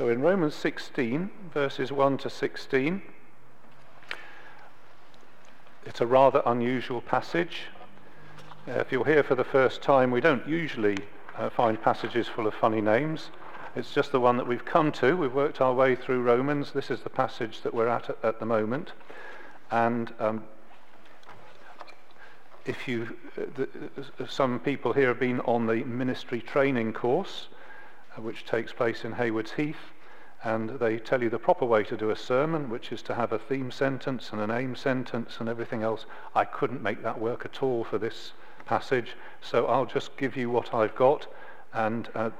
So in Romans 16, verses 1 to 16, it's a rather unusual passage. Uh, if you're here for the first time, we don't usually uh, find passages full of funny names. It's just the one that we've come to. We've worked our way through Romans. This is the passage that we're at at, the moment. And um, if you, uh, the, uh, some people here have been on the ministry training course, which takes place in Haywards Heath, and they tell you the proper way to do a sermon, which is to have a theme sentence and an aim sentence and everything else. I couldn't make that work at all for this passage, so I'll just give you what I've got, and uh,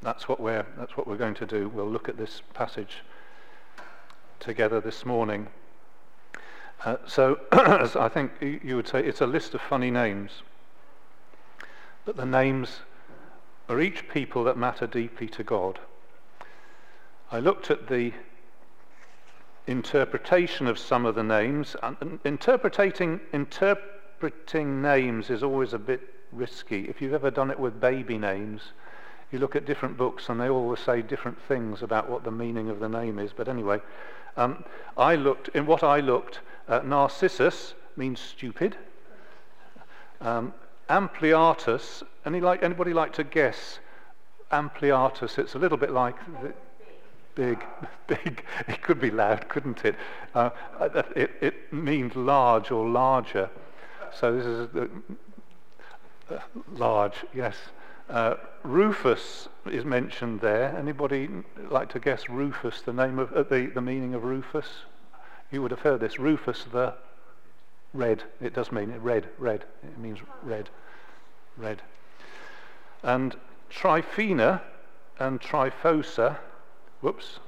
that's what we're that's what we're going to do. We'll look at this passage together this morning. Uh, so, I think you would say, it's a list of funny names, but the names are each people that matter deeply to God. I looked at the interpretation of some of the names. And interpreting, interpreting names is always a bit risky. If you've ever done it with baby names, you look at different books and they always say different things about what the meaning of the name is. But anyway, um, I looked, in what I looked, uh, Narcissus means stupid. Um, ampliatus, any like, anybody like to guess? Ampliatus, it's a little bit like... The, big, big. It could be loud, couldn't it? Uh, it, it means large or larger. So this is uh, uh, large, yes. Uh, Rufus is mentioned there. Anybody like to guess Rufus, the name of uh, the, the meaning of Rufus? You would have heard this. Rufus the red. It does mean it red, red. It means red, red. And Tryphena and Tryphosa Whoops.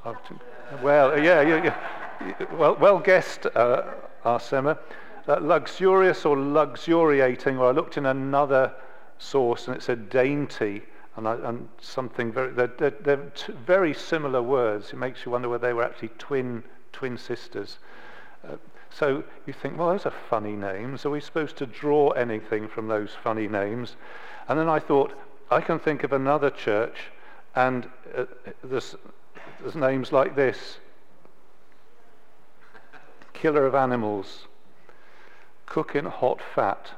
well, yeah, yeah, yeah, Well, well guessed, uh, Arsema. Uh, luxurious or luxuriating, or I looked in another source and it said dainty, and, I, and something very, they're, they're, they're very similar words. It makes you wonder whether they were actually twin, twin sisters. Uh, so you think, well, those are funny names. Are we supposed to draw anything from those funny names? And then I thought, I can think of another church, and uh, there's there's names like this killer of animals, cooking hot fat,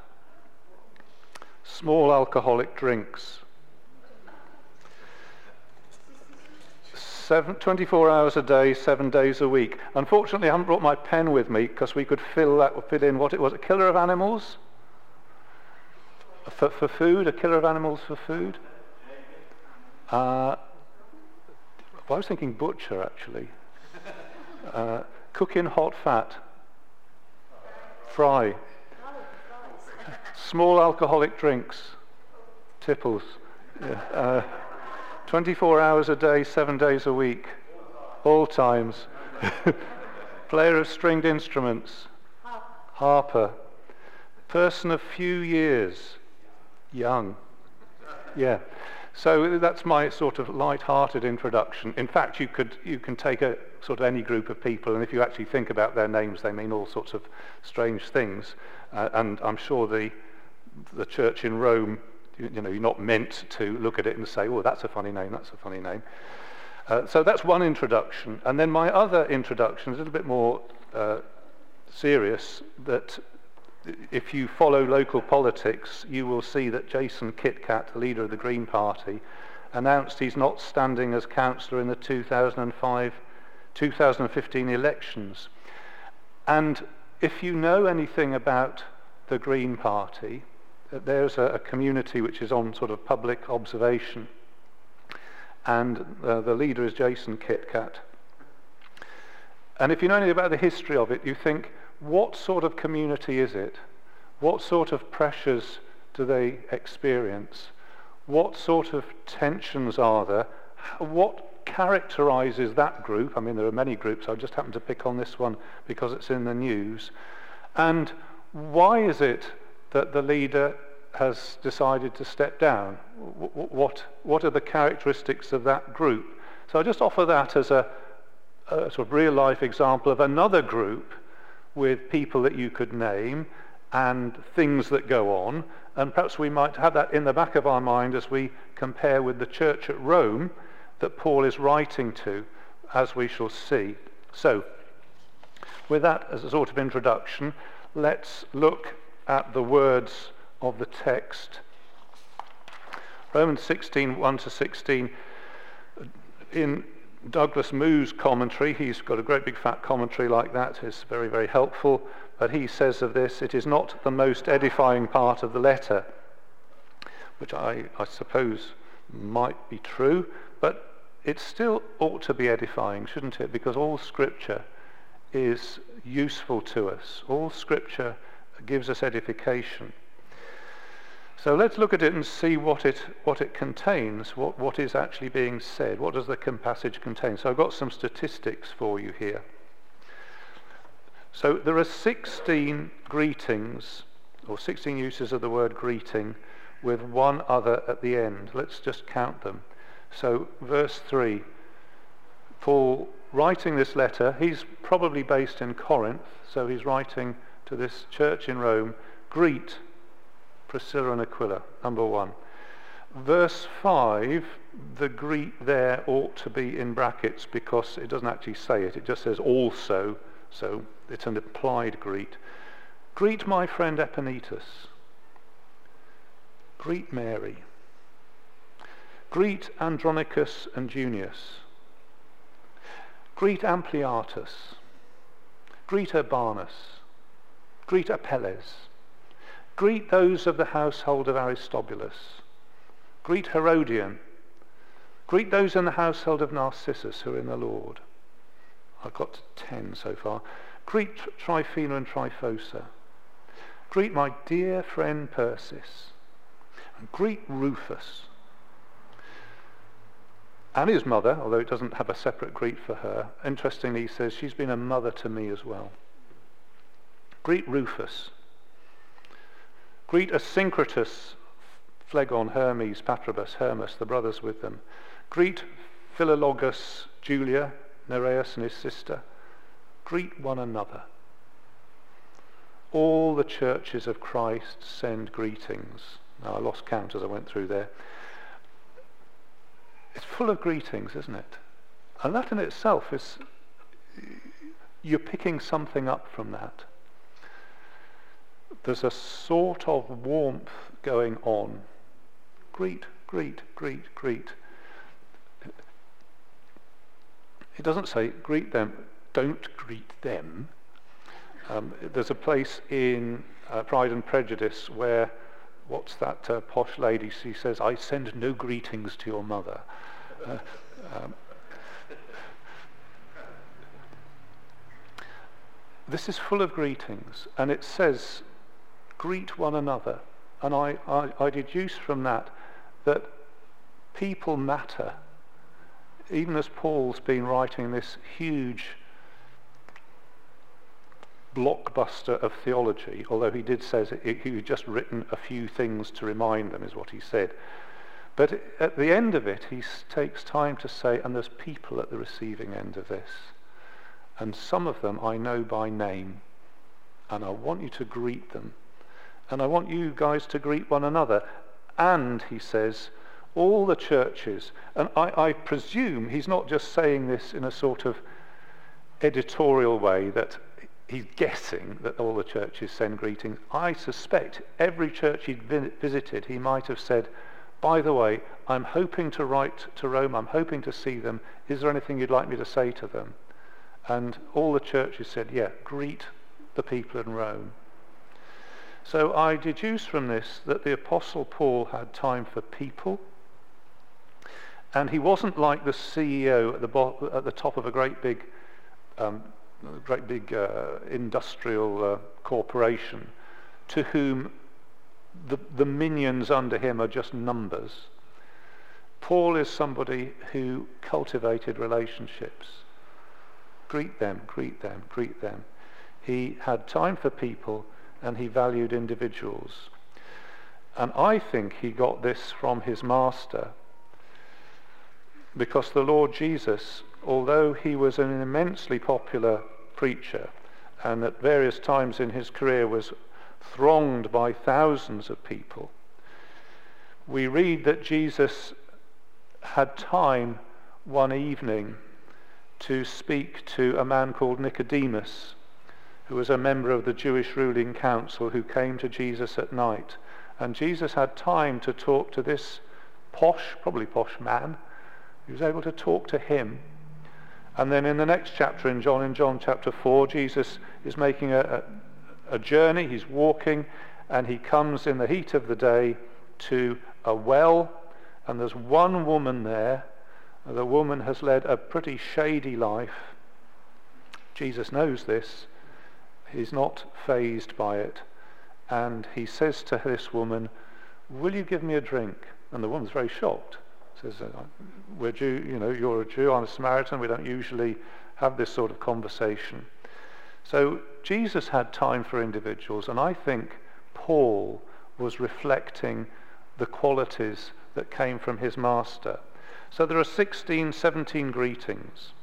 small alcoholic drinks. Seven, 24 hours a day, seven days a week. Unfortunately, I haven't brought my pen with me because we could fill that, fit in what it was. A killer of animals? For, for food? A killer of animals for food? Uh, well, I was thinking butcher, actually. Uh, cook in hot fat. Fry. Small alcoholic drinks. Tipples. Yeah. Uh, 24 hours a day, seven days a week. All times. Player of stringed instruments. Harper. Person of few years. Young. Yeah. So that's my sort of light-hearted introduction. In fact, you, could, you can take a sort of any group of people, and if you actually think about their names, they mean all sorts of strange things. Uh, and I'm sure the, the church in Rome, you, know, you're not meant to look at it and say, oh, that's a funny name, that's a funny name. Uh, so that's one introduction. And then my other introduction is a little bit more uh, serious, that if you follow local politics, you will see that Jason Kitcat, the leader of the Green Party, announced he's not standing as councillor in the 2005 2015 elections. And if you know anything about the Green Party, there's a, a community which is on sort of public observation, and uh, the leader is Jason Kitcat. And if you know anything about the history of it, you think, what sort of community is it? What sort of pressures do they experience? What sort of tensions are there? What characterizes that group? I mean, there are many groups. I just happen to pick on this one because it's in the news. And why is it that the leader has decided to step down? What, what are the characteristics of that group? So I just offer that as a, a sort of real life example of another group with people that you could name and things that go on. And perhaps we might have that in the back of our mind as we compare with the church at Rome, that Paul is writing to, as we shall see. So, with that as a sort of introduction, let's look at the words of the text. Romans 16, 1 to 16. In Douglas Moo's commentary, he's got a great big fat commentary like that, it's very, very helpful. But he says of this, it is not the most edifying part of the letter, which I, I suppose might be true, but it still ought to be edifying, shouldn't it? Because all Scripture is useful to us. All Scripture gives us edification. So let's look at it and see what it, what it contains, what, what is actually being said. What does the passage contain? So I've got some statistics for you here. So there are 16 greetings, or 16 uses of the word greeting, with one other at the end. Let's just count them. So, verse 3, Paul writing this letter, he's probably based in Corinth, so he's writing to this church in Rome, greet Priscilla and Aquila, number one. Verse 5, the greet there ought to be in brackets because it doesn't actually say it, it just says also, so it's an applied greet. Greet my friend Epaenetus. Greet Mary. Greet Andronicus and Junius. Greet Ampliatus. Greet Urbanus. Greet Apelles. Greet those of the household of Aristobulus. Greet Herodion. Greet those in the household of Narcissus who are in the Lord. I've got to ten so far. Greet Tryphena and Tryphosa. Greet my dear friend Persis. And greet Rufus. And his mother, although it doesn't have a separate greet for her, interestingly he says she's been a mother to me as well. Greet Rufus. Greet Asyncritus, Phlegon, Hermes, Patrobas, Hermas, the brothers with them. Greet Philologus, Julia, Nereus and his sister. Greet one another. All the churches of Christ send greetings. Now, I lost count as I went through there. It's full of greetings, isn't it? And that in itself is, you're picking something up from that. There's a sort of warmth going on. Greet, greet, greet, greet. It doesn't say greet them, don't greet them. Um, there's a place in uh, Pride and Prejudice where, what's that uh, posh lady? She says, I send no greetings to your mother. Uh, um, this is full of greetings, and it says, greet one another. And I, I, I deduce from that that people matter even as Paul's been writing this huge blockbuster of theology, although he did say he had just written a few things to remind them, is what he said. But at the end of it, he takes time to say, and there's people at the receiving end of this. And some of them I know by name, and I want you to greet them. And I want you guys to greet one another. And, he says, all the churches, and I, I, presume he's not just saying this in a sort of editorial way that he's guessing that all the churches send greetings. I suspect every church he'd visited, he might have said, by the way, I'm hoping to write to Rome, I'm hoping to see them. Is there anything you'd like me to say to them? And all the churches said, yeah, greet the people in Rome. So I deduce from this that the Apostle Paul had time for people and he wasn't like the CEO at the, bo- at the top of a great big, um, great big uh, industrial uh, corporation to whom the, the minions under him are just numbers. Paul is somebody who cultivated relationships. Greet them, greet them, greet them. He had time for people and he valued individuals. And I think he got this from his master because the Lord Jesus, although he was an immensely popular preacher and at various times in his career was thronged by thousands of people, we read that Jesus had time one evening to speak to a man called Nicodemus, who was a member of the Jewish ruling council who came to Jesus at night. And Jesus had time to talk to this posh, probably posh man. He was able to talk to him. And then in the next chapter in John, in John chapter 4, Jesus is making a, a, a journey. He's walking and he comes in the heat of the day to a well. And there's one woman there. The woman has led a pretty shady life. Jesus knows this. He's not fazed by it. And he says to this woman, Will you give me a drink? And the woman's very shocked. Says, uh, We're Jew, you know, you're a Jew, I'm a Samaritan. We don't usually have this sort of conversation. So Jesus had time for individuals, and I think Paul was reflecting the qualities that came from his master. So there are 16, 17 greetings.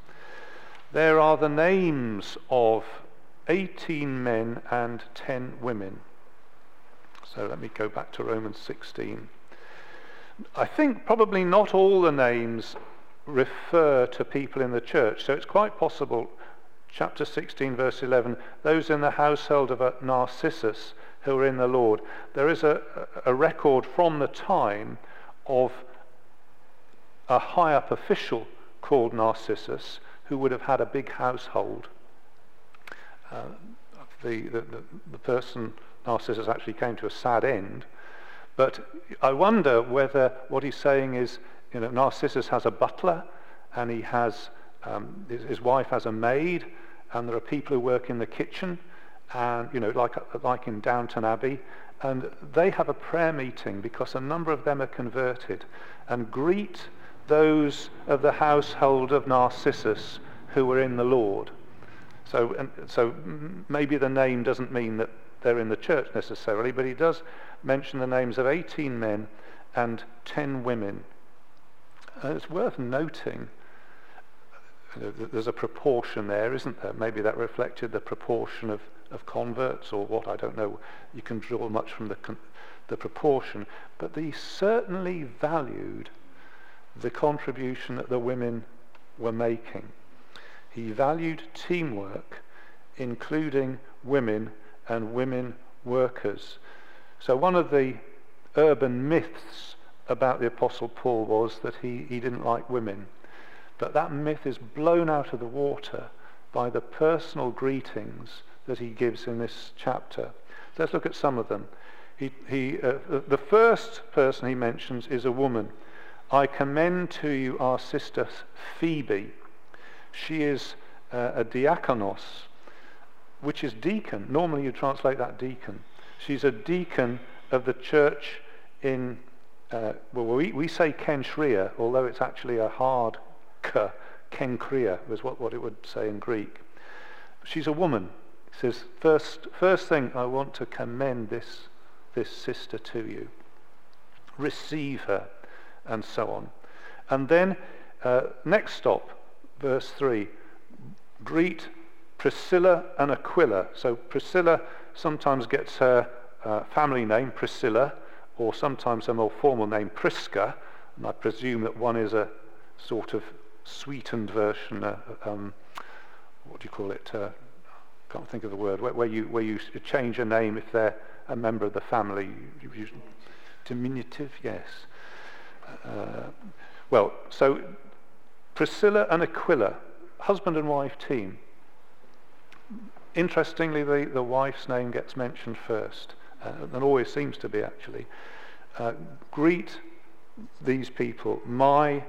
There are the names of 18 men and 10 women. So let me go back to Romans 16. I think probably not all the names refer to people in the church. So it's quite possible, chapter 16, verse 11, those in the household of Narcissus who are in the Lord. There is a, a record from the time of a high up official called Narcissus who would have had a big household. Uh, the, the, the, person, Narcissus, actually came to a sad end. But I wonder whether what he's saying is, you know, Narcissus has a butler and he has, um, his, his wife has a maid and there are people who work in the kitchen and, you know, like, like in Downton Abbey. And they have a prayer meeting because a number of them are converted and greet those of the household of Narcissus who were in the Lord. So, and, so maybe the name doesn't mean that they're in the church necessarily, but he does mention the names of 18 men and 10 women. And it's worth noting that there's a proportion there, isn't there? Maybe that reflected the proportion of, of converts or what, I don't know. You can draw much from the, the proportion. But he certainly valued the contribution that the women were making. He valued teamwork, including women and women workers. So one of the urban myths about the Apostle Paul was that he, he didn't like women. But that myth is blown out of the water by the personal greetings that he gives in this chapter. Let's look at some of them. He, he, uh, the first person he mentions is a woman. I commend to you our sister Phoebe. She is uh, a diakonos, which is deacon. Normally you translate that deacon. She's a deacon of the church in, uh, well, we, we say Cenchrea, although it's actually a hard k, Kenkria was what, what it would say in Greek. She's a woman. He says, first, first thing, I want to commend this, this sister to you. Receive her, and so on. And then, uh, next stop, verse 3 greet Priscilla and Aquila. So Priscilla sometimes gets her uh, family name, Priscilla, or sometimes a more formal name, Prisca. And I presume that one is a sort of sweetened version, uh, um, what do you call it? Uh, can't think of the word, where, where, you, where you change a name if they're a member of the family. You, you, diminutive, yes. Uh, well, so Priscilla and Aquila, husband and wife team. Interestingly, the, the wife's name gets mentioned first, uh, and always seems to be actually. Uh, greet these people, my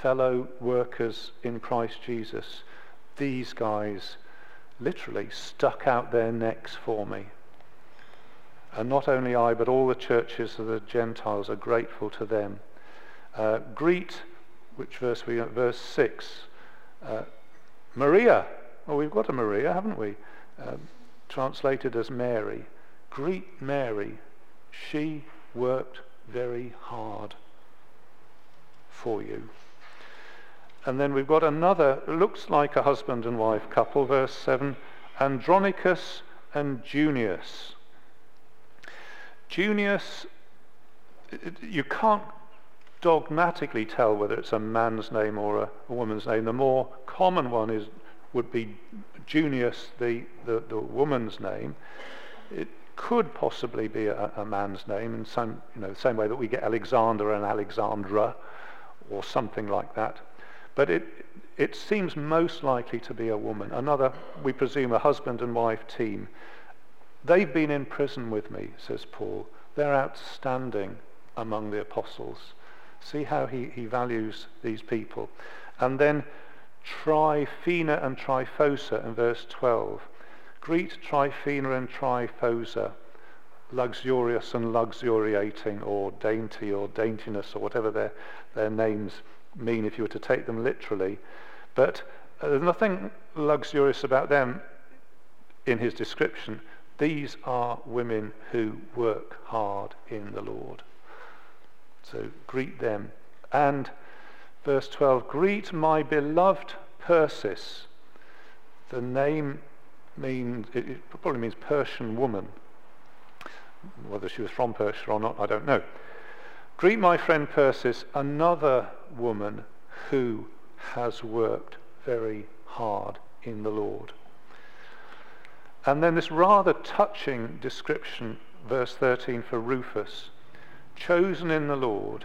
fellow workers in Christ Jesus. These guys literally stuck out their necks for me. And not only I, but all the churches of the Gentiles are grateful to them. Uh, greet, which verse we got? verse six. Uh, Maria. Well, we've got a Maria, haven't we? Um, translated as Mary. Greet Mary. She worked very hard for you. And then we've got another, looks like a husband and wife couple, verse 7, Andronicus and Junius. Junius, you can't dogmatically tell whether it's a man's name or a, a woman's name. The more common one is would be Junius, the, the, the woman's name. It could possibly be a, a, man's name in some, you know, the same way that we get Alexander and Alexandra or something like that. But it, it seems most likely to be a woman. Another, we presume, a husband and wife team. They've been in prison with me, says Paul. They're outstanding among the apostles. See how he, he values these people. And then Tryphena and Tryphosa in verse 12. Greet Tryphena and Tryphosa, luxurious and luxuriating, or dainty or daintiness, or whatever their, their names mean if you were to take them literally. But uh, there's nothing luxurious about them in his description. These are women who work hard in the Lord. So greet them. And verse 12 Greet my beloved Persis. The name means, it probably means Persian woman. Whether she was from Persia or not, I don't know. Greet my friend Persis, another woman who has worked very hard in the Lord. And then this rather touching description, verse 13 for Rufus, chosen in the Lord.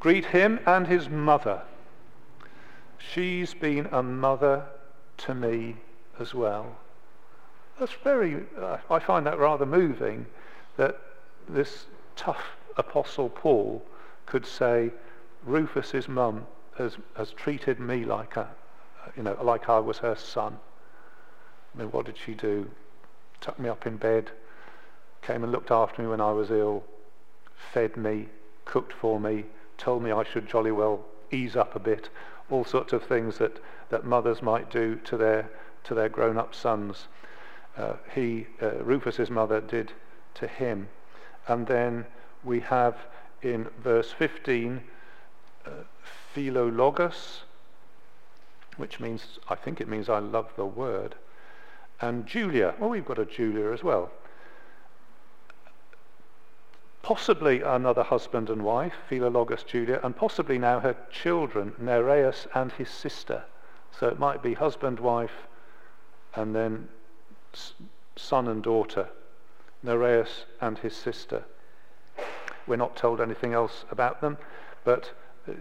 Greet him and his mother. She's been a mother to me as well. That's very, I find that rather moving that this tough apostle Paul could say, Rufus's mum has, has treated me like a, you know, like I was her son. I mean, what did she do? Tucked me up in bed, came and looked after me when I was ill, fed me, cooked for me, told me I should jolly well ease up a bit, all sorts of things that, that mothers might do to their, to their grown-up sons. Uh, he, uh, Rufus's mother did to him. And then we have in verse 15, uh, philologos, which means, I think it means I love the word. And Julia, well, we've got a Julia as well. Possibly another husband and wife, Philologus Julia, and possibly now her children, Nereus and his sister. So it might be husband, wife, and then son and daughter, Nereus and his sister. We're not told anything else about them, but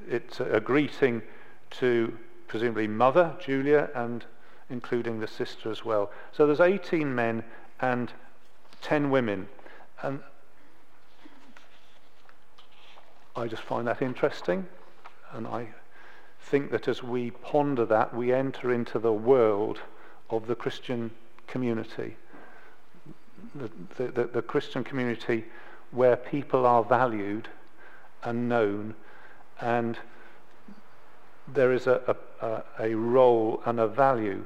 it's a greeting to presumably mother, Julia, and including the sister as well. So there's 18 men and 10 women. And I just find that interesting. And I think that as we ponder that, we enter into the world of the Christian community. The, the, the, Christian community where people are valued and known and there is a, a, a role and a value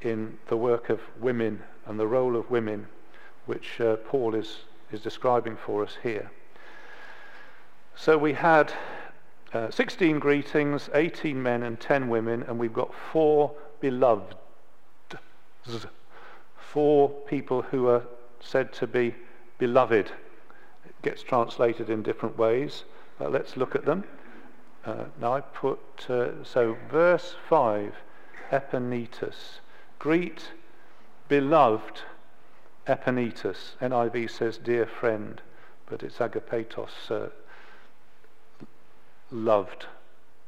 in the work of women and the role of women which uh, Paul is, is describing for us here. So we had uh, 16 greetings, 18 men and 10 women, and we've got four beloved. Four people who are said to be beloved. It gets translated in different ways. But let's look at them. Uh, now I put, uh, so verse 5, Epaenetus. Greet beloved Epaenetus. NIV says dear friend, but it's agapetos, uh, loved.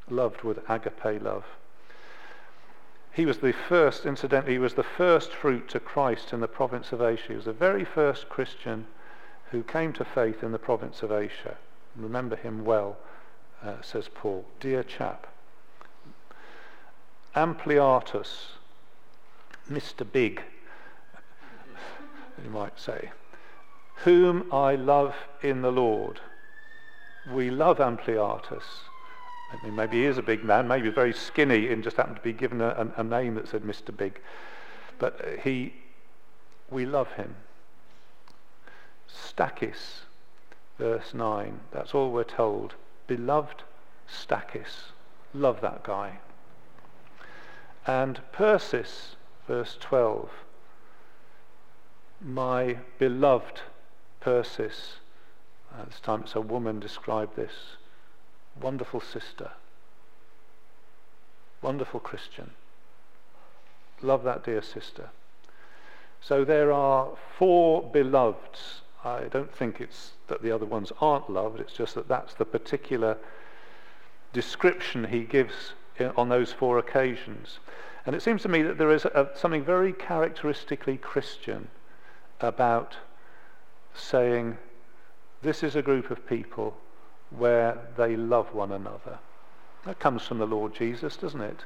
Loved with agape love. He was the first, incidentally, he was the first fruit to Christ in the province of Asia. He was the very first Christian who came to faith in the province of Asia. Remember him well uh, says Paul. Dear chap, Ampliatus, Mr. Big, you might say, whom I love in the Lord. We love Ampliatus. I mean, maybe he is a big man, maybe very skinny and just happened to be given a, a, name that said Mr. Big. But uh, he, we love him. Stachys, verse 9, that's all we're told beloved Stachys. Love that guy. And Persis, verse 12. My beloved Persis. Uh, this time it's a woman described this. wonderful sister, wonderful Christian. Love that dear sister. So there are four beloveds. I don't think it's that the other ones aren't loved, it's just that that's the particular description he gives on those four occasions. And it seems to me that there is a, something very characteristically Christian about saying, this is a group of people where they love one another. That comes from the Lord Jesus, doesn't it?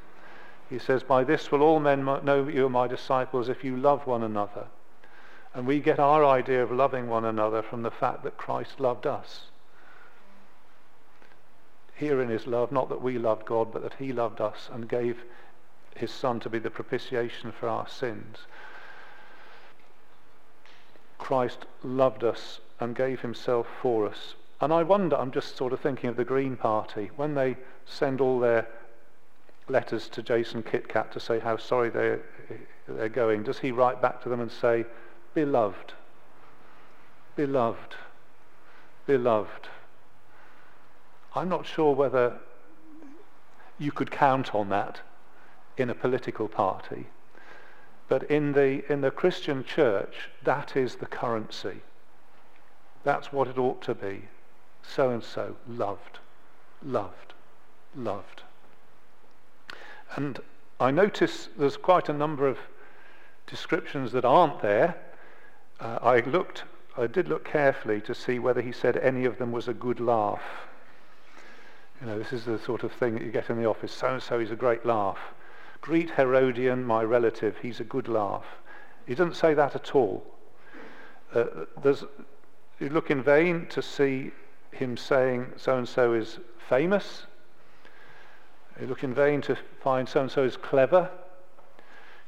He says, By this will all men know that you are my disciples if you love one another. And we get our idea of loving one another from the fact that Christ loved us. Herein is love, not that we loved God, but that he loved us and gave his Son to be the propitiation for our sins. Christ loved us and gave himself for us. And I wonder, I'm just sort of thinking of the Green Party, when they send all their letters to Jason Kitcat to say how sorry they're, they're going, does he write back to them and say, Beloved, beloved, beloved? I'm not sure whether you could count on that in a political party. But in the, in the Christian church, that is the currency. That's what it ought to be. So and so, loved, loved, loved. And I notice there's quite a number of descriptions that aren't there. Uh, I looked, I did look carefully to see whether he said any of them was a good laugh. You know, this is the sort of thing that you get in the office. So and so is a great laugh. Greet Herodion, my relative. He's a good laugh. He doesn't say that at all. Uh, there's, you look in vain to see him saying so and so is famous. You look in vain to find so and so is clever.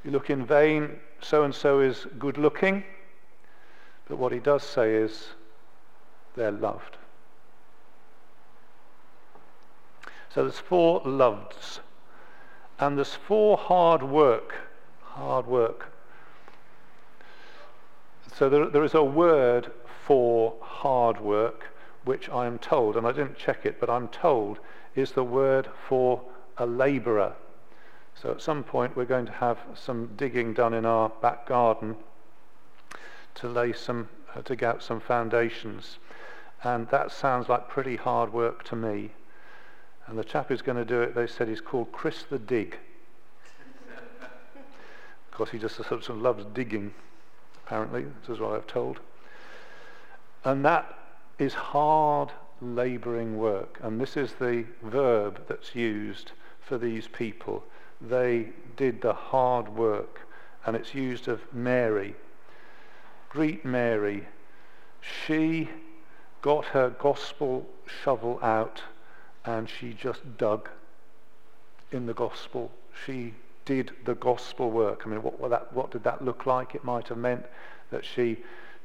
You look in vain, so and so is good looking. But what he does say is they're loved. So there's four loves. And there's four hard work. Hard work. So there, there is a word for hard work, which I am told, and I didn't check it, but I'm told is the word for a labourer. So at some point we're going to have some digging done in our back garden to lay some, uh, to get out some foundations. And that sounds like pretty hard work to me. And the chap who's going to do it, they said he's called Chris the Dig. because he just sort of loves digging, apparently. This is what I've told. And that is hard labouring work. And this is the verb that's used for these people. They did the hard work. And it's used of Mary. Greet Mary. She got her gospel shovel out and she just dug in the gospel. She did the gospel work. I mean, what, what, that, what did that look like? It might have meant that she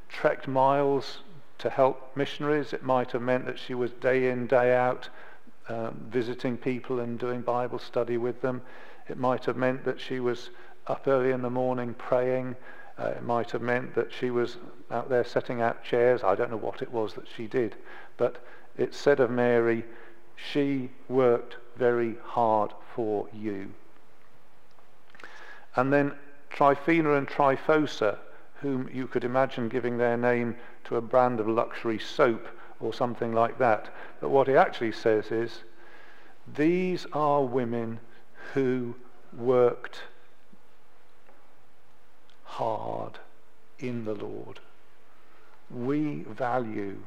trekked miles to help missionaries. It might have meant that she was day in, day out um, visiting people and doing Bible study with them. It might have meant that she was up early in the morning praying. Uh, it might have meant that she was out there setting out chairs. I don't know what it was that she did. But it said of Mary, she worked very hard for you. And then Tryphena and Tryphosa, whom you could imagine giving their name to a brand of luxury soap or something like that. But what he actually says is, these are women who worked hard in the Lord. We value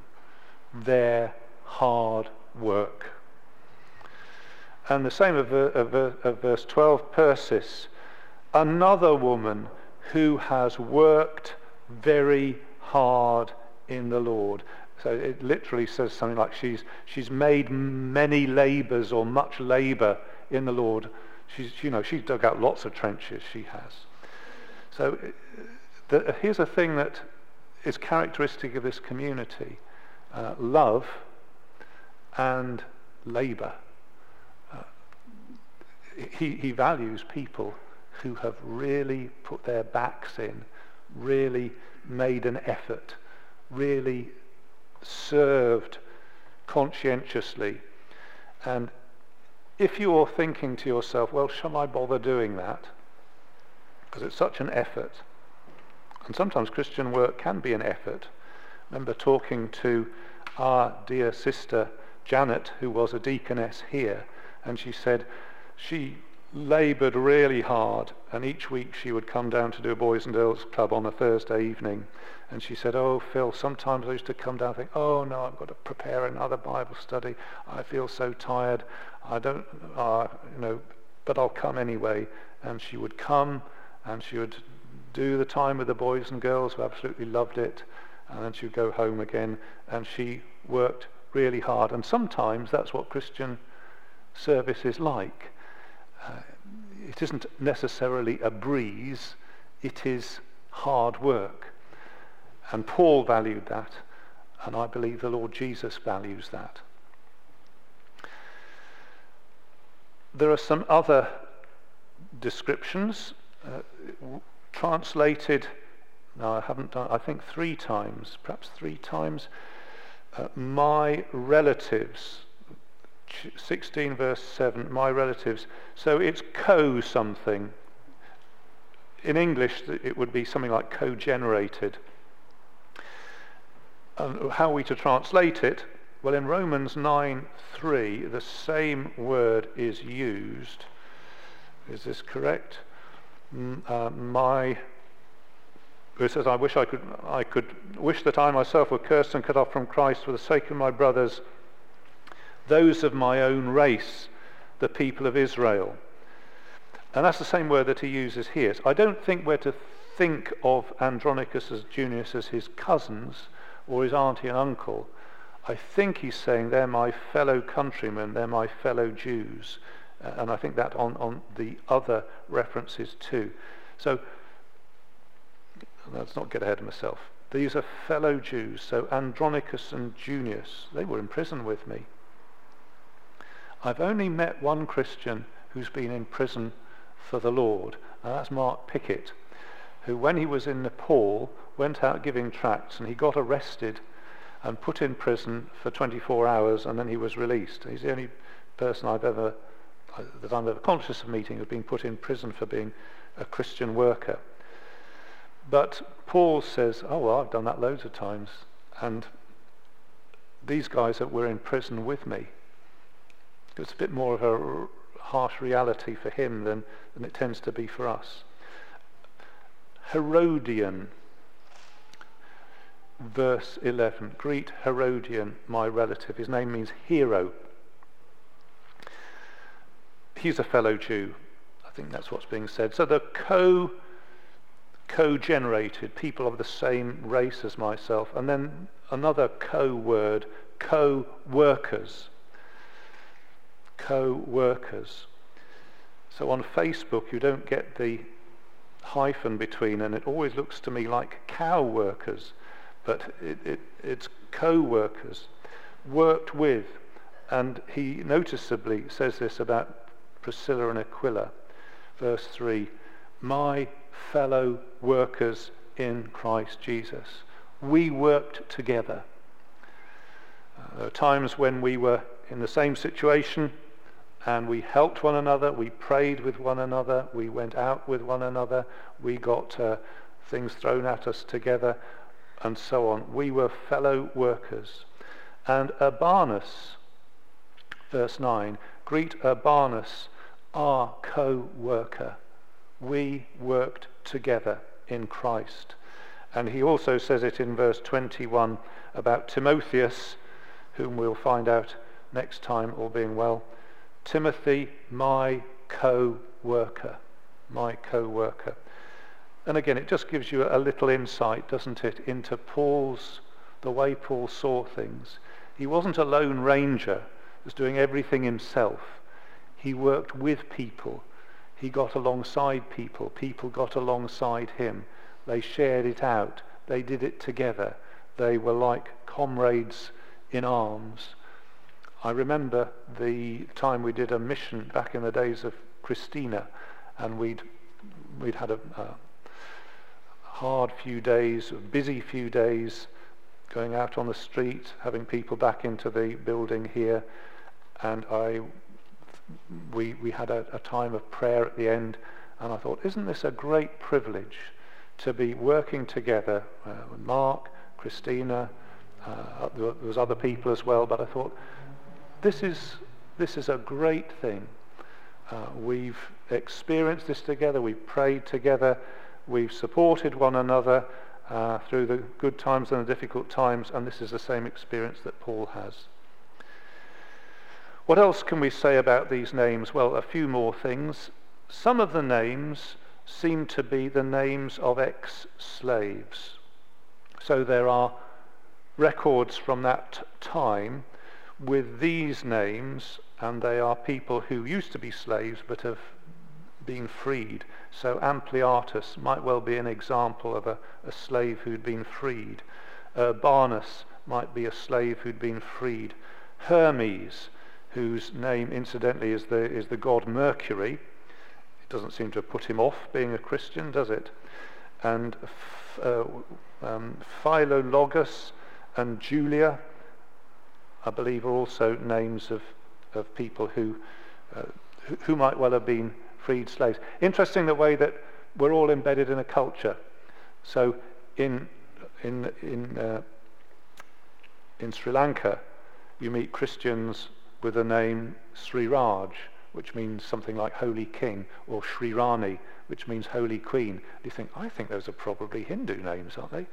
their hard work. And the same of, of, of verse 12, Persis, another woman who has worked very hard in the Lord. So it literally says something like she's, she's made many labours or much labour in the Lord. She's, you know, she's dug out lots of trenches, she has. So the, here's a thing that is characteristic of this community. Uh, love and labour. Uh, he, he values people who have really put their backs in, really made an effort, really served conscientiously. And if you're thinking to yourself, well, shall I bother doing that? Because it's such an effort. And sometimes Christian work can be an effort. I remember talking to our dear sister Janet, who was a deaconess here, and she said she laboured really hard, and each week she would come down to do a boys and girls club on a Thursday evening. And she said, "Oh, Phil, sometimes I used to come down and think, oh no, I've got to prepare another Bible study. I feel so tired. I don't, uh, you know, but I'll come anyway." And she would come, and she would do the time with the boys and girls who absolutely loved it, and then she would go home again, and she worked really hard. And sometimes that's what Christian service is like. It isn't necessarily a breeze, it is hard work. And Paul valued that, and I believe the Lord Jesus values that. There are some other descriptions uh, translated, no, I haven't done, I think three times, perhaps three times. Uh, my relatives 16 verse 7, my relatives. So it's co something. In English, it would be something like co generated. And how are we to translate it? Well, in Romans 9 3, the same word is used. Is this correct? Uh, my it says, I wish I could, I could wish that I myself were cursed and cut off from Christ for the sake of my brothers those of my own race, the people of Israel. And that's the same word that he uses here. So I don't think we're to think of Andronicus as Junius as his cousins or his auntie and uncle. I think he's saying they're my fellow countrymen, they're my fellow Jews. Uh, and I think that on, on the other references too. So let's not get ahead of myself. These are fellow Jews. So Andronicus and Junius, they were in prison with me. I've only met one Christian who's been in prison for the Lord, and that's Mark Pickett, who, when he was in Nepal, went out giving tracts and he got arrested and put in prison for 24 hours and then he was released. He's the only person I've ever, uh, that I'm ever conscious of meeting who's been put in prison for being a Christian worker. But Paul says, oh, well, I've done that loads of times. And these guys that were in prison with me, it's a bit more of a harsh reality for him than, than it tends to be for us. Herodion, verse 11. Greet Herodion, my relative. His name means hero. He's a fellow Jew. I think that's what's being said. So the co co-generated people of the same race as myself, and then another co-word, co-workers co-workers. So on Facebook you don't get the hyphen between and it always looks to me like cow workers, but it, it, it's co-workers, worked with. And he noticeably says this about Priscilla and Aquila. Verse 3, my fellow workers in Christ Jesus. We worked together. Uh, there are times when we were in the same situation, and we helped one another, we prayed with one another, we went out with one another, we got uh, things thrown at us together, and so on. We were fellow workers. And Urbanus, verse 9, greet Urbanus, our co worker. We worked together in Christ. And he also says it in verse 21 about Timotheus, whom we'll find out next time, all being well. Timothy, my co-worker, my co-worker. And again, it just gives you a little insight, doesn't it, into Paul's, the way Paul saw things. He wasn't a lone ranger was doing everything himself. He worked with people. He got alongside people. People got alongside him. They shared it out. They did it together. They were like comrades in arms. I remember the time we did a mission back in the days of Christina, and we'd we'd had a, a hard few days, busy few days, going out on the street, having people back into the building here, and I, we, we had a, a time of prayer at the end, and I thought, isn't this a great privilege to be working together? Uh, with Mark, Christina, uh, there was other people as well, but I thought, this is, this is a great thing. Uh, we've experienced this together, we've prayed together, we've supported one another uh, through the good times and the difficult times, and this is the same experience that Paul has. What else can we say about these names? Well, a few more things. Some of the names seem to be the names of ex slaves. So there are records from that time with these names, and they are people who used to be slaves but have been freed. So Ampliatus might well be an example of a, a slave who'd been freed. Urbanus might be a slave who'd been freed. Hermes, whose name incidentally is the, is the god Mercury. It doesn't seem to have put him off being a Christian, does it? And uh, um, Philologus and Julia, I believe, are also names of, of people who, uh, who, might well have been freed slaves. Interesting the way that we're all embedded in a culture. So in, in, in, uh, in Sri Lanka, you meet Christians with the name Sri Raj, which means something like Holy King, or Sri Rani, which means Holy Queen. You think, I think those are probably Hindu names, aren't they?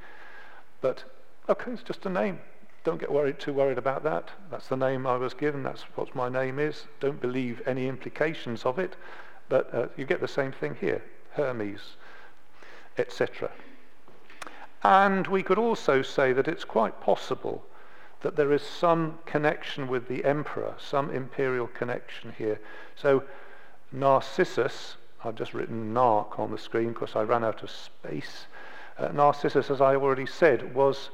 But Okay, it's just a name. Don't get worried, too worried about that. That's the name I was given. That's what my name is. Don't believe any implications of it. But uh, you get the same thing here. Hermes, etc. And we could also say that it's quite possible that there is some connection with the emperor, some imperial connection here. So Narcissus, I've just written Narc on the screen because I ran out of space. Uh, Narcissus, as I already said, was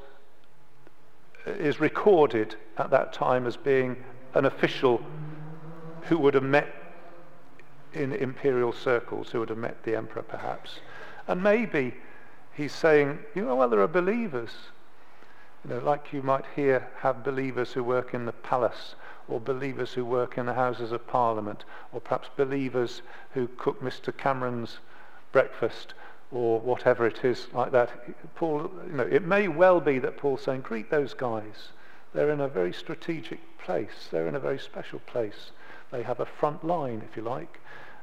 is recorded at that time as being an official who would have met in imperial circles, who would have met the emperor perhaps. And maybe he's saying, you know, well, there are believers. You know, like you might hear have believers who work in the palace, or believers who work in the Houses of Parliament, or perhaps believers who cook Mr. Cameron's breakfast, or whatever it is like that. Paul, you know, it may well be that Paul's saying, greet those guys. They're in a very strategic place. They're in a very special place. They have a front line, if you like.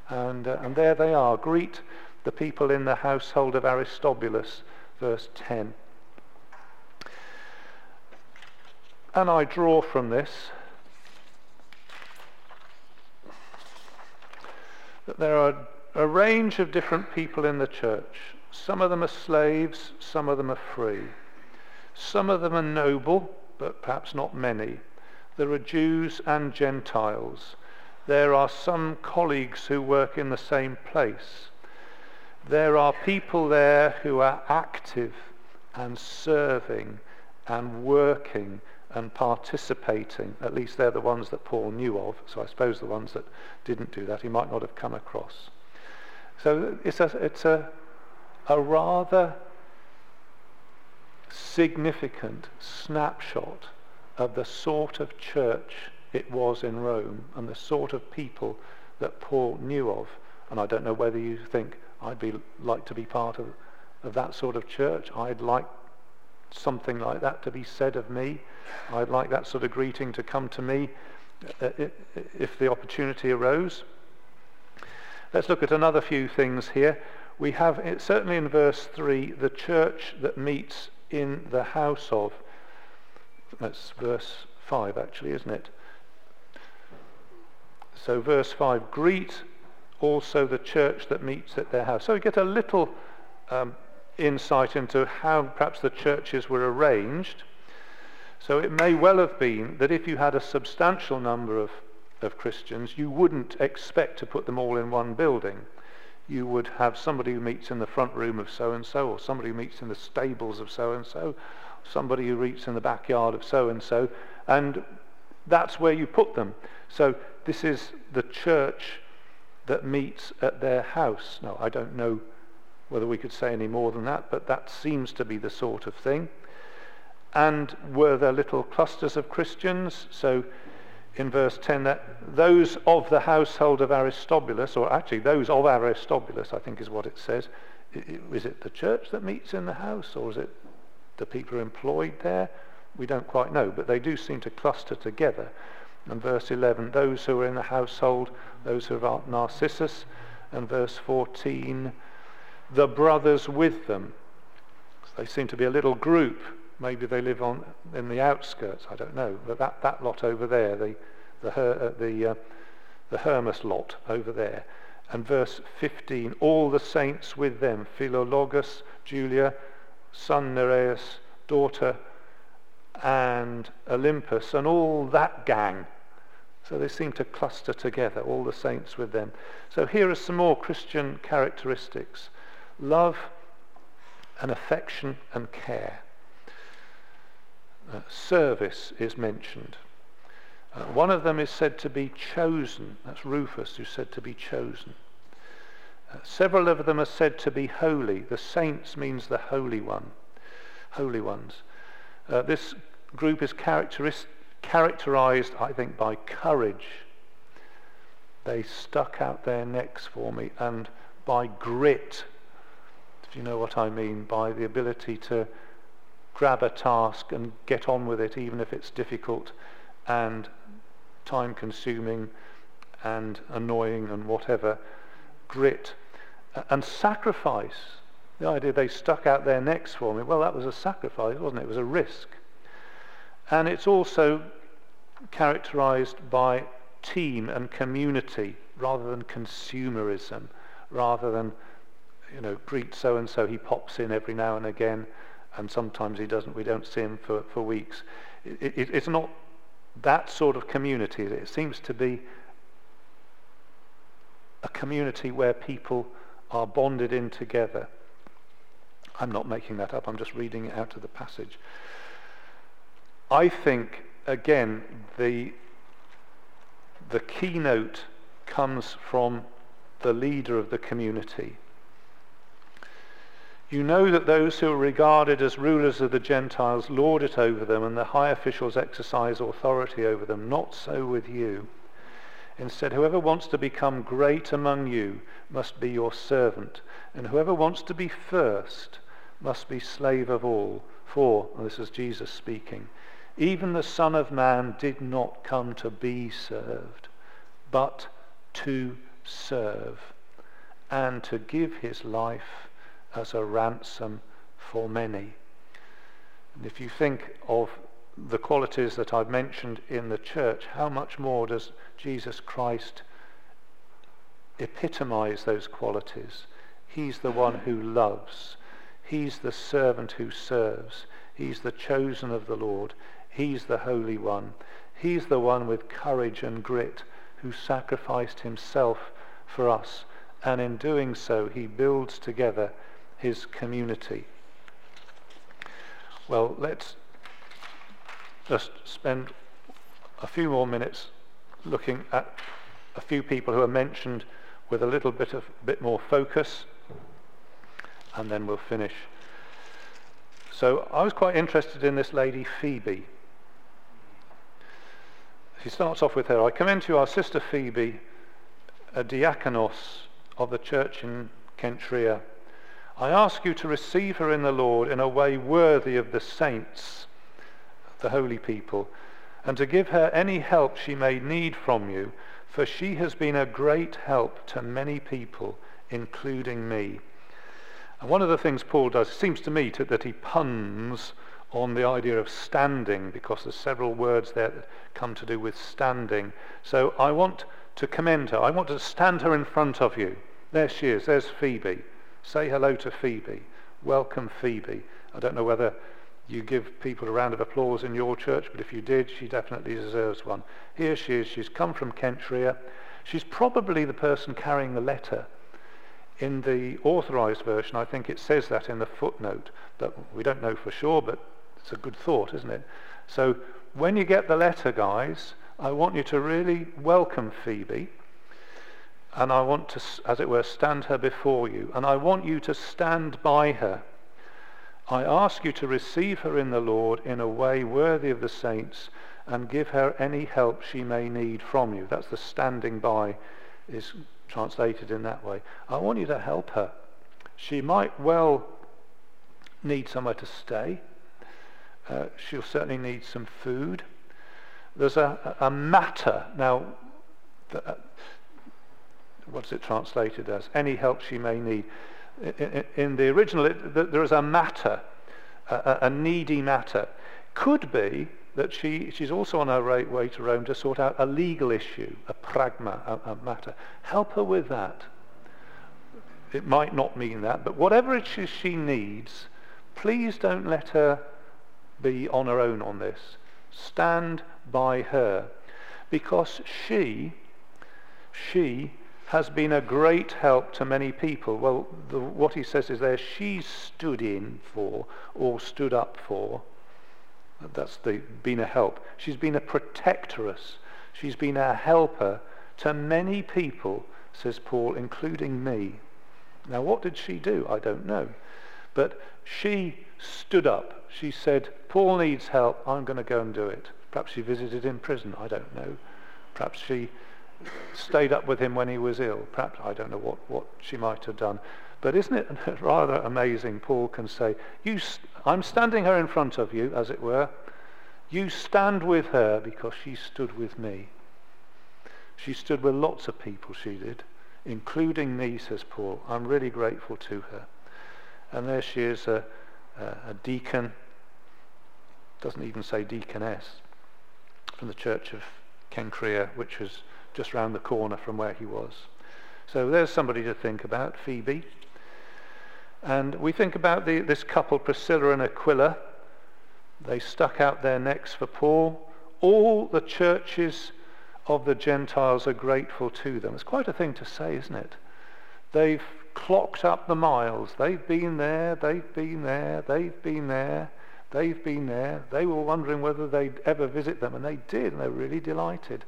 And, uh, and there they are. Greet the people in the household of Aristobulus, verse 10. And I draw from this that there are a range of different people in the church. Some of them are slaves, some of them are free. Some of them are noble, but perhaps not many. There are Jews and Gentiles. There are some colleagues who work in the same place. There are people there who are active and serving and working and participating. At least they're the ones that Paul knew of. So I suppose the ones that didn't do that he might not have come across. So it's a, it's a, a rather significant snapshot of the sort of church it was in Rome and the sort of people that Paul knew of. And I don't know whether you think I'd be like to be part of, of that sort of church. I'd like something like that to be said of me. I'd like that sort of greeting to come to me uh, if the opportunity arose. Let's look at another few things here. We have, certainly in verse 3, the church that meets in the house of. That's verse 5, actually, isn't it? So, verse 5 greet also the church that meets at their house. So, we get a little um, insight into how perhaps the churches were arranged. So, it may well have been that if you had a substantial number of of Christians, you wouldn't expect to put them all in one building. You would have somebody who meets in the front room of so and so, or somebody who meets in the stables of so and so, somebody who meets in the backyard of so and so, and that's where you put them. So this is the church that meets at their house. Now, I don't know whether we could say any more than that, but that seems to be the sort of thing. And were there little clusters of Christians? So in verse 10 that those of the household of Aristobulus, or actually those of Aristobulus, I think is what it says. Is it the church that meets in the house, or is it the people employed there? We don't quite know, but they do seem to cluster together. And verse 11, those who are in the household, those who are Narcissus. And verse 14, the brothers with them. So They seem to be a little group Maybe they live on in the outskirts. I don't know. But that, that lot over there, the the uh, the uh, the Hermas lot over there, and verse 15, all the saints with them, Philologus, Julia, son Nereus, daughter, and Olympas, and all that gang. So they seem to cluster together, all the saints with them. So here are some more Christian characteristics love and affection and care service is mentioned. Uh, one of them is said to be chosen. That's Rufus, who's said to be chosen. Uh, several of them are said to be holy. The saints means the holy one, holy ones. Uh, this group is characterized, I think, by courage. They stuck out their necks for me, and by grit, if you know what I mean, by the ability to grab a task and get on with it, even if it's difficult and time consuming and annoying and whatever. Grit and sacrifice. The idea they stuck out their necks for me, well, that was a sacrifice, wasn't it? It was a risk. And it's also characterized by team and community rather than consumerism, rather than, you know, greet so and so, he pops in every now and again and sometimes he doesn't. We don't see him for, for weeks. It, it, it's not that sort of community. It seems to be a community where people are bonded in together. I'm not making that up, I'm just reading it out of the passage. I think, again, the, the keynote comes from the leader of the community. You know that those who are regarded as rulers of the Gentiles lord it over them, and the high officials exercise authority over them. Not so with you. Instead, whoever wants to become great among you must be your servant, and whoever wants to be first must be slave of all. For, this is Jesus speaking, even the Son of Man did not come to be served, but to serve, and to give his life as a ransom for many. And if you think of the qualities that I've mentioned in the church, how much more does Jesus Christ epitomize those qualities? He's the one who loves. He's the servant who serves. He's the chosen of the Lord. He's the Holy One. He's the one with courage and grit who sacrificed himself for us. And in doing so, he builds together his community. Well, let's just spend a few more minutes looking at a few people who are mentioned with a little bit of bit more focus, and then we'll finish. So I was quite interested in this lady Phoebe. She starts off with her. I commend to you our sister Phoebe, a diakonos of the church in Cenchrea I ask you to receive her in the Lord in a way worthy of the saints, the holy people, and to give her any help she may need from you, for she has been a great help to many people, including me. And one of the things Paul does, seems to me to, that he puns on the idea of standing, because there's several words there that come to do with standing. So I want to commend her. I want to stand her in front of you. There she is. There's Phoebe. Say hello to Phoebe. Welcome Phoebe. I don't know whether you give people a round of applause in your church, but if you did, she definitely deserves one. Here she is. She's come from Cenchrea. She's probably the person carrying the letter. In the authorized version, I think it says that in the footnote, but we don't know for sure, but it's a good thought, isn't it? So when you get the letter, guys, I want you to really welcome Phoebe and I want to, as it were, stand her before you, and I want you to stand by her. I ask you to receive her in the Lord in a way worthy of the saints, and give her any help she may need from you. That's the standing by is translated in that way. I want you to help her. She might well need somewhere to stay. Uh, she'll certainly need some food. There's a, a matter. Now, uh, what's it translated as? Any help she may need. In, the original, it, there is a matter, a, a needy matter. Could be that she, she's also on her way to Rome to sort out a legal issue, a pragma, a, a matter. Help her with that. It might not mean that, but whatever it is she needs, please don't let her be on her own on this. Stand by her. Because she, she has been a great help to many people. Well, the, what he says is there, she stood in for or stood up for. That's the, been a help. She's been a protectoress. She's been a helper to many people, says Paul, including me. Now, what did she do? I don't know. But she stood up. She said, Paul needs help. I'm going to go and do it. Perhaps she visited in prison. I don't know. Perhaps she stayed up with him when he was ill. Perhaps, I don't know what, what she might have done. But isn't it rather amazing? Paul can say, you, I'm standing her in front of you, as it were. You stand with her because she stood with me. She stood with lots of people, she did, including me, says Paul. I'm really grateful to her. And there she is, a, a, deacon, doesn't even say deaconess, from the church of Cenchrea, which was just round the corner from where he was. So there's somebody to think about, Phoebe. And we think about the, this couple, Priscilla and Aquila. They stuck out their necks for Paul. All the churches of the Gentiles are grateful to them. It's quite a thing to say, isn't it? They've clocked up the miles. They've been there, they've been there, they've been there, they've been there. They were wondering whether they'd ever visit them, and they did, and they're really delighted.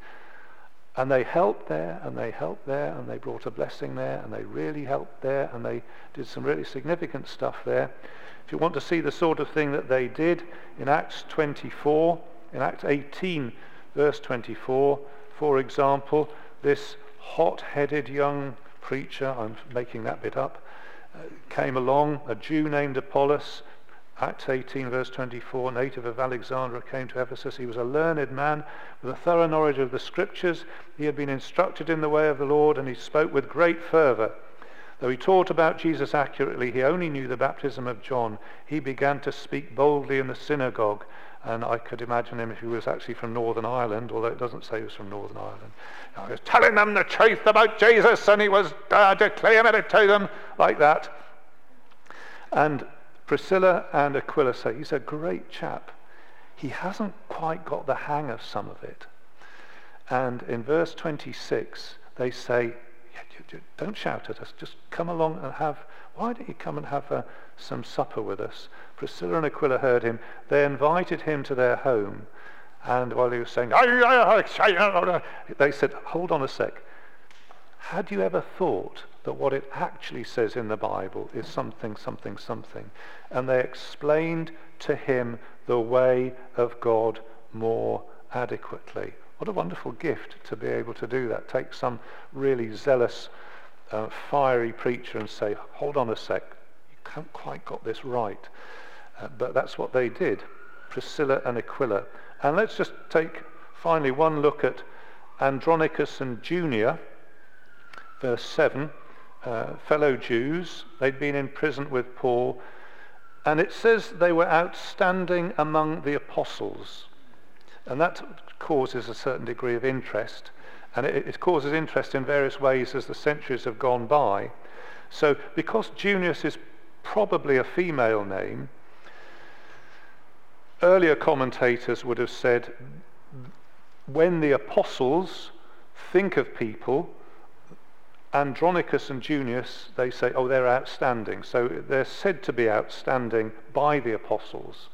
And they helped there, and they helped there, and they brought a blessing there, and they really helped there, and they did some really significant stuff there. If you want to see the sort of thing that they did in Acts 24, in Acts 18, verse 24, for example, this hot-headed young preacher, I'm making that bit up, uh, came along, a Jew named Apollos, Acts 18, verse 24, native of Alexandria, came to Ephesus. He was a learned man with a thorough knowledge of the scriptures. He had been instructed in the way of the Lord, and he spoke with great fervor. Though he taught about Jesus accurately, he only knew the baptism of John. He began to speak boldly in the synagogue. And I could imagine him if he was actually from Northern Ireland, although it doesn't say he was from Northern Ireland. I was telling them the truth about Jesus, and he was uh, declaring it to them like that. And Priscilla and Aquila say he's a great chap. He hasn't quite got the hang of some of it. And in verse 26, they say, don't shout at us, just come along and have, why don't you come and have uh, some supper with us? Priscilla and Aquila heard him. They invited him to their home. And while he was saying, they said, hold on a sec. Had you ever thought that what it actually says in the Bible is something, something, something? And they explained to him the way of God more adequately. What a wonderful gift to be able to do that. Take some really zealous, uh, fiery preacher and say, hold on a sec, you haven't quite got this right. Uh, but that's what they did, Priscilla and Aquila. And let's just take finally one look at Andronicus and Junia, verse 7. Uh, fellow Jews, they'd been in prison with Paul, and it says they were outstanding among the apostles. And that causes a certain degree of interest. And it, it causes interest in various ways as the centuries have gone by. So, because Junius is probably a female name, earlier commentators would have said when the apostles think of people, Andronicus and Junius, they say, oh, they're outstanding. So they're said to be outstanding by the apostles.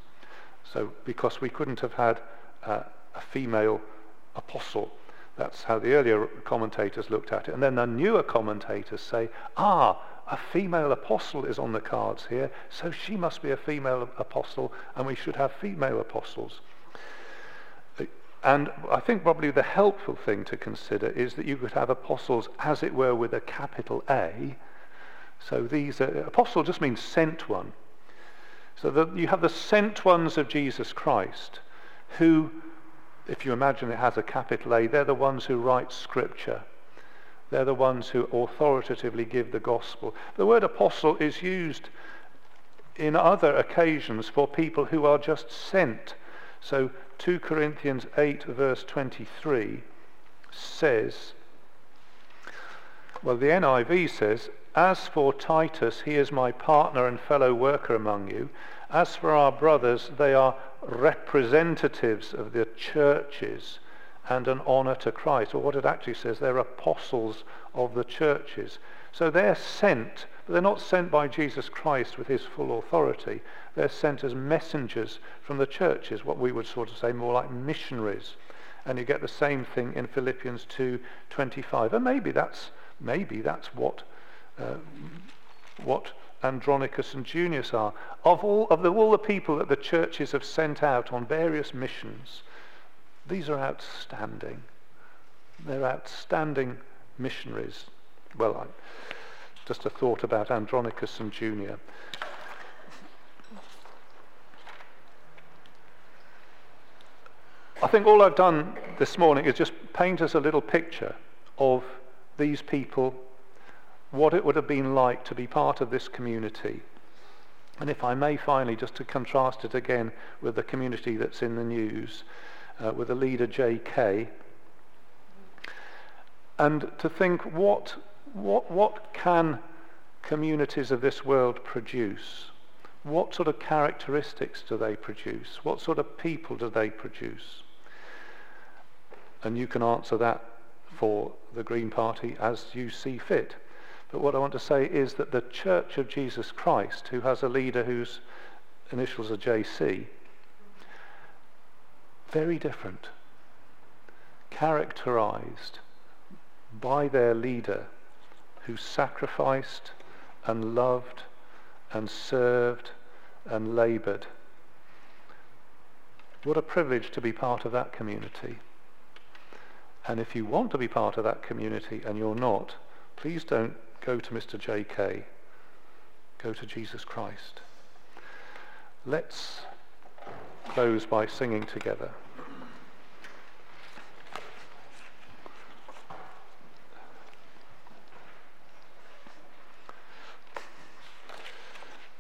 So because we couldn't have had uh, a female apostle. That's how the earlier commentators looked at it. And then the newer commentators say, ah, a female apostle is on the cards here, so she must be a female apostle, and we should have female apostles. And I think probably the helpful thing to consider is that you could have apostles, as it were, with a capital A. So these apostle just means sent one. So that you have the sent ones of Jesus Christ, who, if you imagine it has a capital A, they're the ones who write scripture. They're the ones who authoritatively give the gospel. The word apostle is used in other occasions for people who are just sent. So 2 Corinthians 8, verse 23 says, well, the NIV says, As for Titus, he is my partner and fellow worker among you. As for our brothers, they are representatives of the churches and an honor to Christ. Or what it actually says, they're apostles of the churches. So they're sent, but they're not sent by Jesus Christ with his full authority. They're sent as messengers from the churches, what we would sort of say more like missionaries. And you get the same thing in Philippians 2:25. And maybe that's maybe that's what uh, what Andronicus and Junius are. Of all of the, all the people that the churches have sent out on various missions, these are outstanding. They're outstanding missionaries. Well, I, just a thought about Andronicus and Junia. I think all I've done this morning is just paint us a little picture of these people, what it would have been like to be part of this community. And if I may finally, just to contrast it again with the community that's in the news, uh, with the leader J.K., and to think what, what, what can communities of this world produce? What sort of characteristics do they produce? What sort of people do they produce? And you can answer that for the Green Party as you see fit. But what I want to say is that the Church of Jesus Christ, who has a leader whose initials are JC, very different, characterized by their leader who sacrificed and loved and served and labored. What a privilege to be part of that community. And if you want to be part of that community and you're not, please don't go to Mr. J.K. Go to Jesus Christ. Let's close by singing together.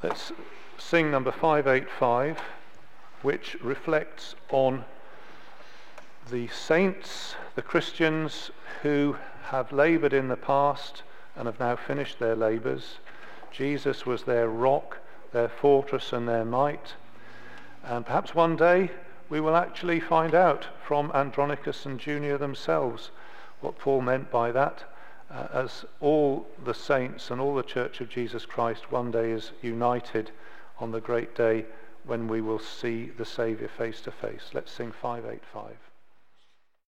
Let's sing number 585, which reflects on the saints, the Christians who have laboured in the past and have now finished their labours. Jesus was their rock, their fortress and their might. And perhaps one day we will actually find out from Andronicus and Junia themselves what Paul meant by that, uh, as all the saints and all the Church of Jesus Christ one day is united on the great day when we will see the Saviour face to face. Let's sing 585.